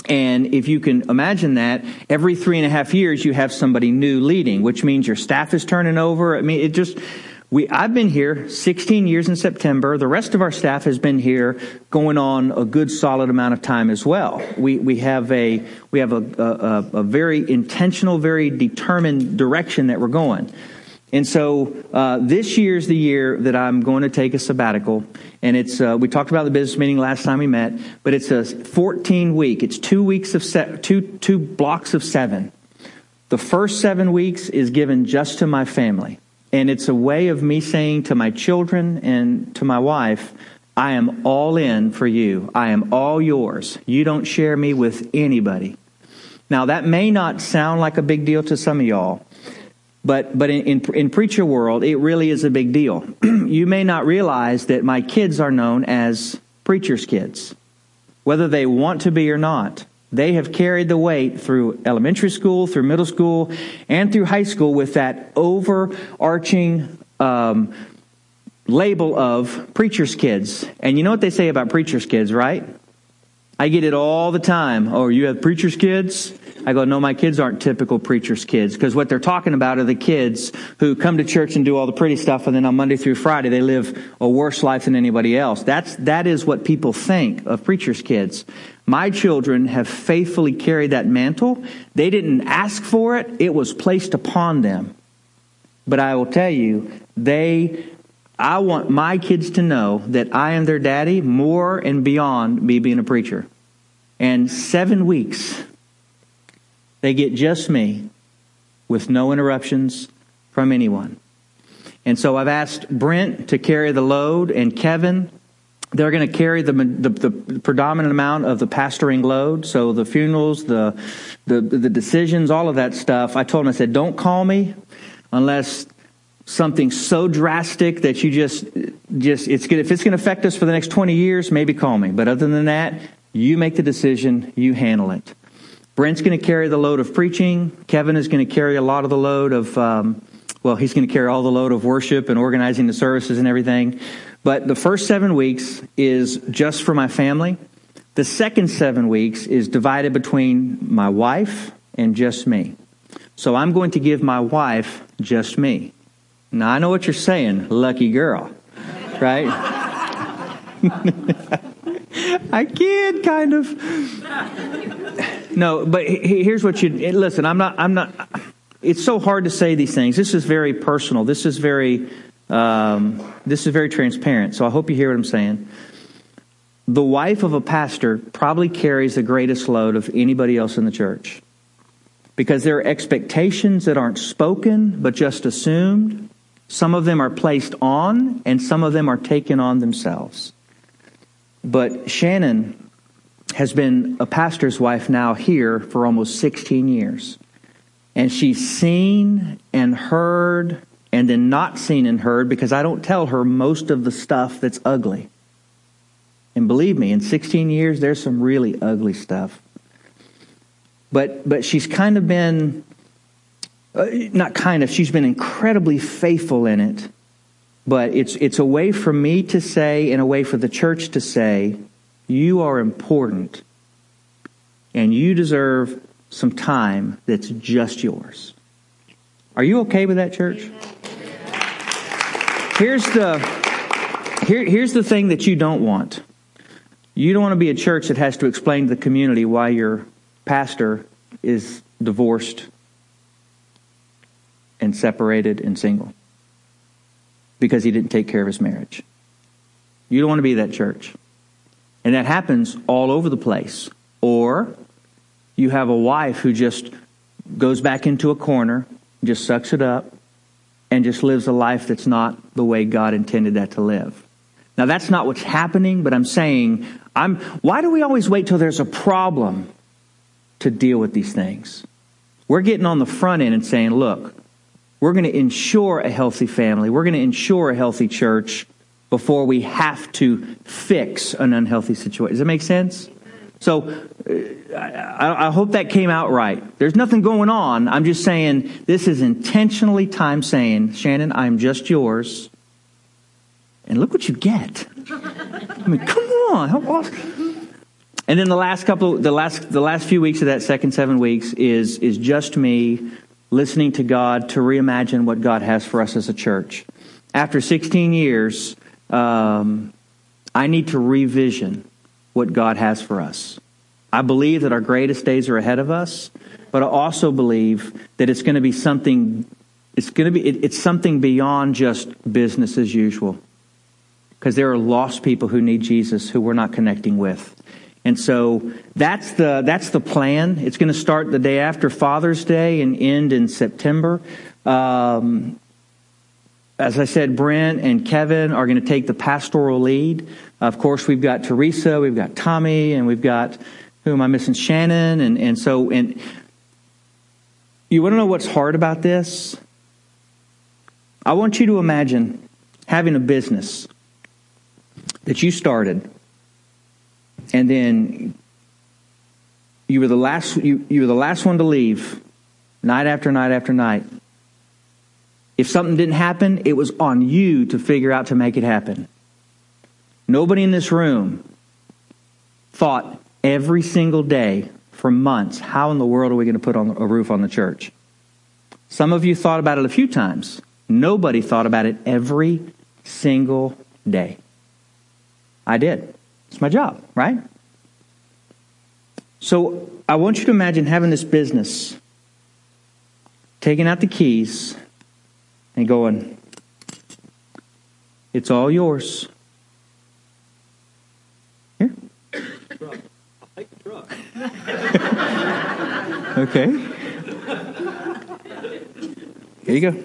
And if you can imagine that, every three and a half years you have somebody new leading, which means your staff is turning over. I mean, it just, we, I've been here 16 years in September. The rest of our staff has been here going on a good solid amount of time as well. We, we have a, we have a, a, a very intentional, very determined direction that we're going. And so uh, this year's the year that I'm going to take a sabbatical. And it's, uh, we talked about the business meeting last time we met, but it's a 14 week, it's two weeks of, se- two, two blocks of seven. The first seven weeks is given just to my family. And it's a way of me saying to my children and to my wife, I am all in for you. I am all yours. You don't share me with anybody. Now, that may not sound like a big deal to some of y'all, but, but in, in, in preacher world, it really is a big deal. you may not realize that my kids are known as preacher's kids, whether they want to be or not. They have carried the weight through elementary school, through middle school, and through high school with that overarching um, label of preacher's kids. And you know what they say about preacher's kids, right? I get it all the time. Oh, you have preacher's kids? I go, no, my kids aren't typical preacher's kids because what they're talking about are the kids who come to church and do all the pretty stuff and then on Monday through Friday they live a worse life than anybody else. That's, that is what people think of preacher's kids. My children have faithfully carried that mantle. They didn't ask for it. It was placed upon them. But I will tell you, they, I want my kids to know that I am their daddy more and beyond me being a preacher. And seven weeks, they get just me with no interruptions from anyone. And so I've asked Brent to carry the load and Kevin they're going to carry the, the, the, predominant amount of the pastoring load. So the funerals, the, the, the decisions, all of that stuff. I told them, I said, don't call me unless something so drastic that you just, just, it's good. If it's going to affect us for the next 20 years, maybe call me. But other than that, you make the decision, you handle it. Brent's going to carry the load of preaching. Kevin is going to carry a lot of the load of, um, well, he's going to carry all the load of worship and organizing the services and everything. But the first seven weeks is just for my family. The second seven weeks is divided between my wife and just me. So I'm going to give my wife just me. Now I know what you're saying, lucky girl, right? I kid, kind of. No, but here's what you listen. I'm not. I'm not. It's so hard to say these things. This is very personal. This is very um, this is very transparent, so I hope you hear what I'm saying. The wife of a pastor probably carries the greatest load of anybody else in the church because there are expectations that aren't spoken but just assumed. Some of them are placed on, and some of them are taken on themselves. But Shannon has been a pastor's wife now here for almost 16 years. And she's seen and heard and then not seen and heard because I don't tell her most of the stuff that's ugly. And believe me, in 16 years, there's some really ugly stuff. But, but she's kind of been, uh, not kind of, she's been incredibly faithful in it. But it's, it's a way for me to say and a way for the church to say, you are important and you deserve some time that's just yours. Are you okay with that, church? Here's the here, here's the thing that you don't want. You don't want to be a church that has to explain to the community why your pastor is divorced and separated and single because he didn't take care of his marriage. You don't want to be that church. And that happens all over the place. Or you have a wife who just goes back into a corner, just sucks it up, and just lives a life that's not the way God intended that to live. Now that's not what's happening, but I'm saying, I'm, why do we always wait till there's a problem to deal with these things? We're getting on the front end and saying, look, we're going to ensure a healthy family. We're going to ensure a healthy church before we have to fix an unhealthy situation. Does that make sense? So uh, I, I, hope that came out right. There's nothing going on. I'm just saying this is intentionally time saying, Shannon, I'm just yours. And look what you get. I mean, come on. How awesome. And then the last couple, the last, the last few weeks of that second seven weeks is, is just me listening to God to reimagine what God has for us as a church. after 16 years, um, I need to revision what God has for us. I believe that our greatest days are ahead of us, but I also believe that it's going to be something. It's going to be. It, it's something beyond just business as usual, because there are lost people who need Jesus who we're not connecting with, and so that's the that's the plan. It's going to start the day after Father's Day and end in September. Um, as I said, Brent and Kevin are going to take the pastoral lead. Of course, we've got Teresa, we've got Tommy, and we've got who am I missing? Shannon, and and so and you want to know what's hard about this? I want you to imagine having a business that you started, and then you were the last you, you were the last one to leave, night after night after night. If something didn't happen, it was on you to figure out to make it happen. Nobody in this room thought every single day for months, how in the world are we going to put on a roof on the church? Some of you thought about it a few times. Nobody thought about it every single day. I did. It's my job, right? So I want you to imagine having this business, taking out the keys, and going, It's all yours. Here. okay. Here you go.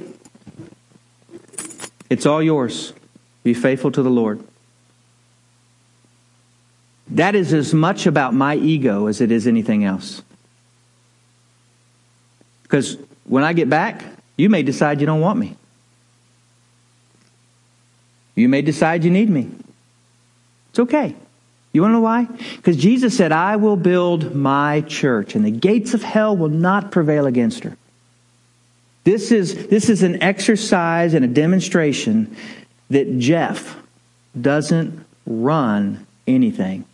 It's all yours. Be faithful to the Lord. That is as much about my ego as it is anything else. Because when I get back, you may decide you don't want me. You may decide you need me. It's okay. You want to know why? Because Jesus said, I will build my church, and the gates of hell will not prevail against her. This is, this is an exercise and a demonstration that Jeff doesn't run anything.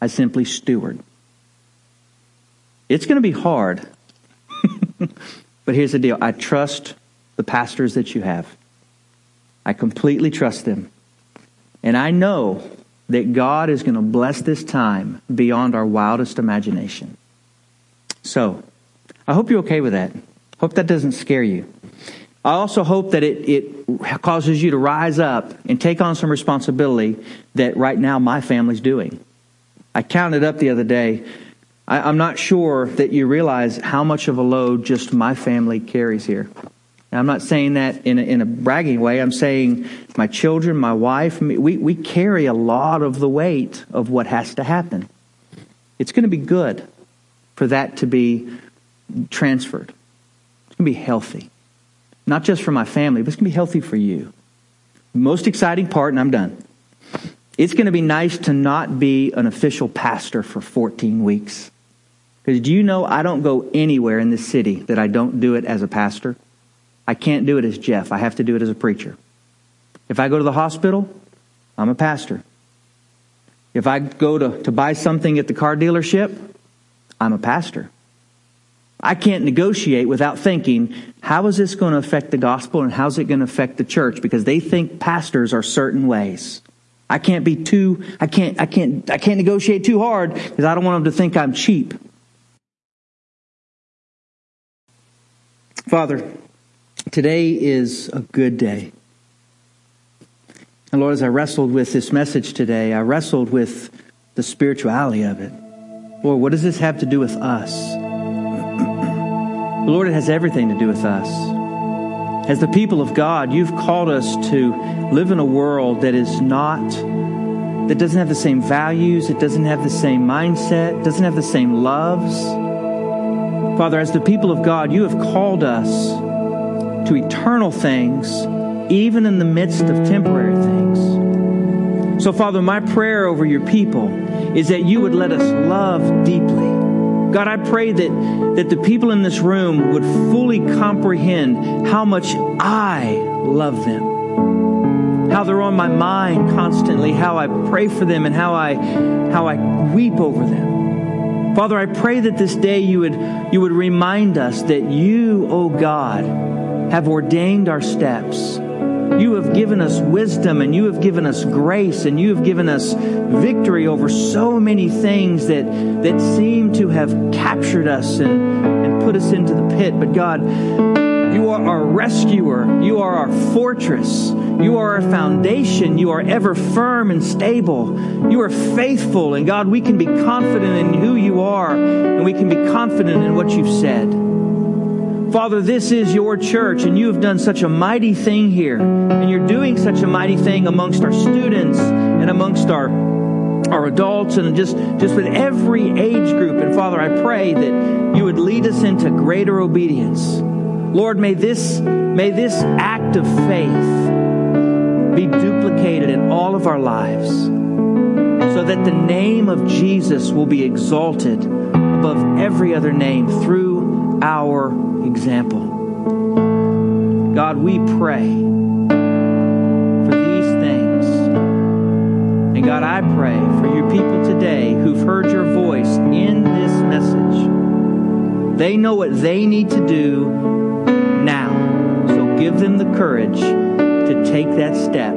I simply steward. It's going to be hard. but here's the deal I trust the pastors that you have, I completely trust them. And I know that God is going to bless this time beyond our wildest imagination. So, I hope you're okay with that. Hope that doesn't scare you. I also hope that it, it causes you to rise up and take on some responsibility that right now my family's doing. I counted up the other day. I, am not sure that you realize how much of a load just my family carries here. I'm not saying that in a, in a bragging way. I'm saying my children, my wife, we, we carry a lot of the weight of what has to happen. It's going to be good for that to be transferred. It's going to be healthy. Not just for my family, but it's going to be healthy for you. Most exciting part, and I'm done. It's going to be nice to not be an official pastor for 14 weeks. Because do you know I don't go anywhere in this city that I don't do it as a pastor? I can't do it as Jeff. I have to do it as a preacher. If I go to the hospital, I'm a pastor. If I go to, to buy something at the car dealership, I'm a pastor. I can't negotiate without thinking, how is this going to affect the gospel and how's it going to affect the church? Because they think pastors are certain ways. I can't be too, I can't, I can't, I can't negotiate too hard because I don't want them to think I'm cheap. Father, Today is a good day. And Lord, as I wrestled with this message today, I wrestled with the spirituality of it. Lord, what does this have to do with us? Lord, it has everything to do with us. As the people of God, you've called us to live in a world that is not, that doesn't have the same values, it doesn't have the same mindset, doesn't have the same loves. Father, as the people of God, you have called us to eternal things, even in the midst of temporary things. So, Father, my prayer over your people is that you would let us love deeply. God, I pray that, that the people in this room would fully comprehend how much I love them. How they're on my mind constantly, how I pray for them and how I how I weep over them. Father, I pray that this day you would you would remind us that you, O oh God, have ordained our steps. You have given us wisdom and you have given us grace and you have given us victory over so many things that, that seem to have captured us and, and put us into the pit. But God, you are our rescuer. You are our fortress. You are our foundation. You are ever firm and stable. You are faithful. And God, we can be confident in who you are and we can be confident in what you've said. Father, this is your church, and you have done such a mighty thing here. And you're doing such a mighty thing amongst our students and amongst our, our adults and just, just with every age group. And Father, I pray that you would lead us into greater obedience. Lord, may this, may this act of faith be duplicated in all of our lives so that the name of Jesus will be exalted above every other name through our example. God, we pray for these things. And God, I pray for your people today who've heard your voice in this message. They know what they need to do now. So give them the courage to take that step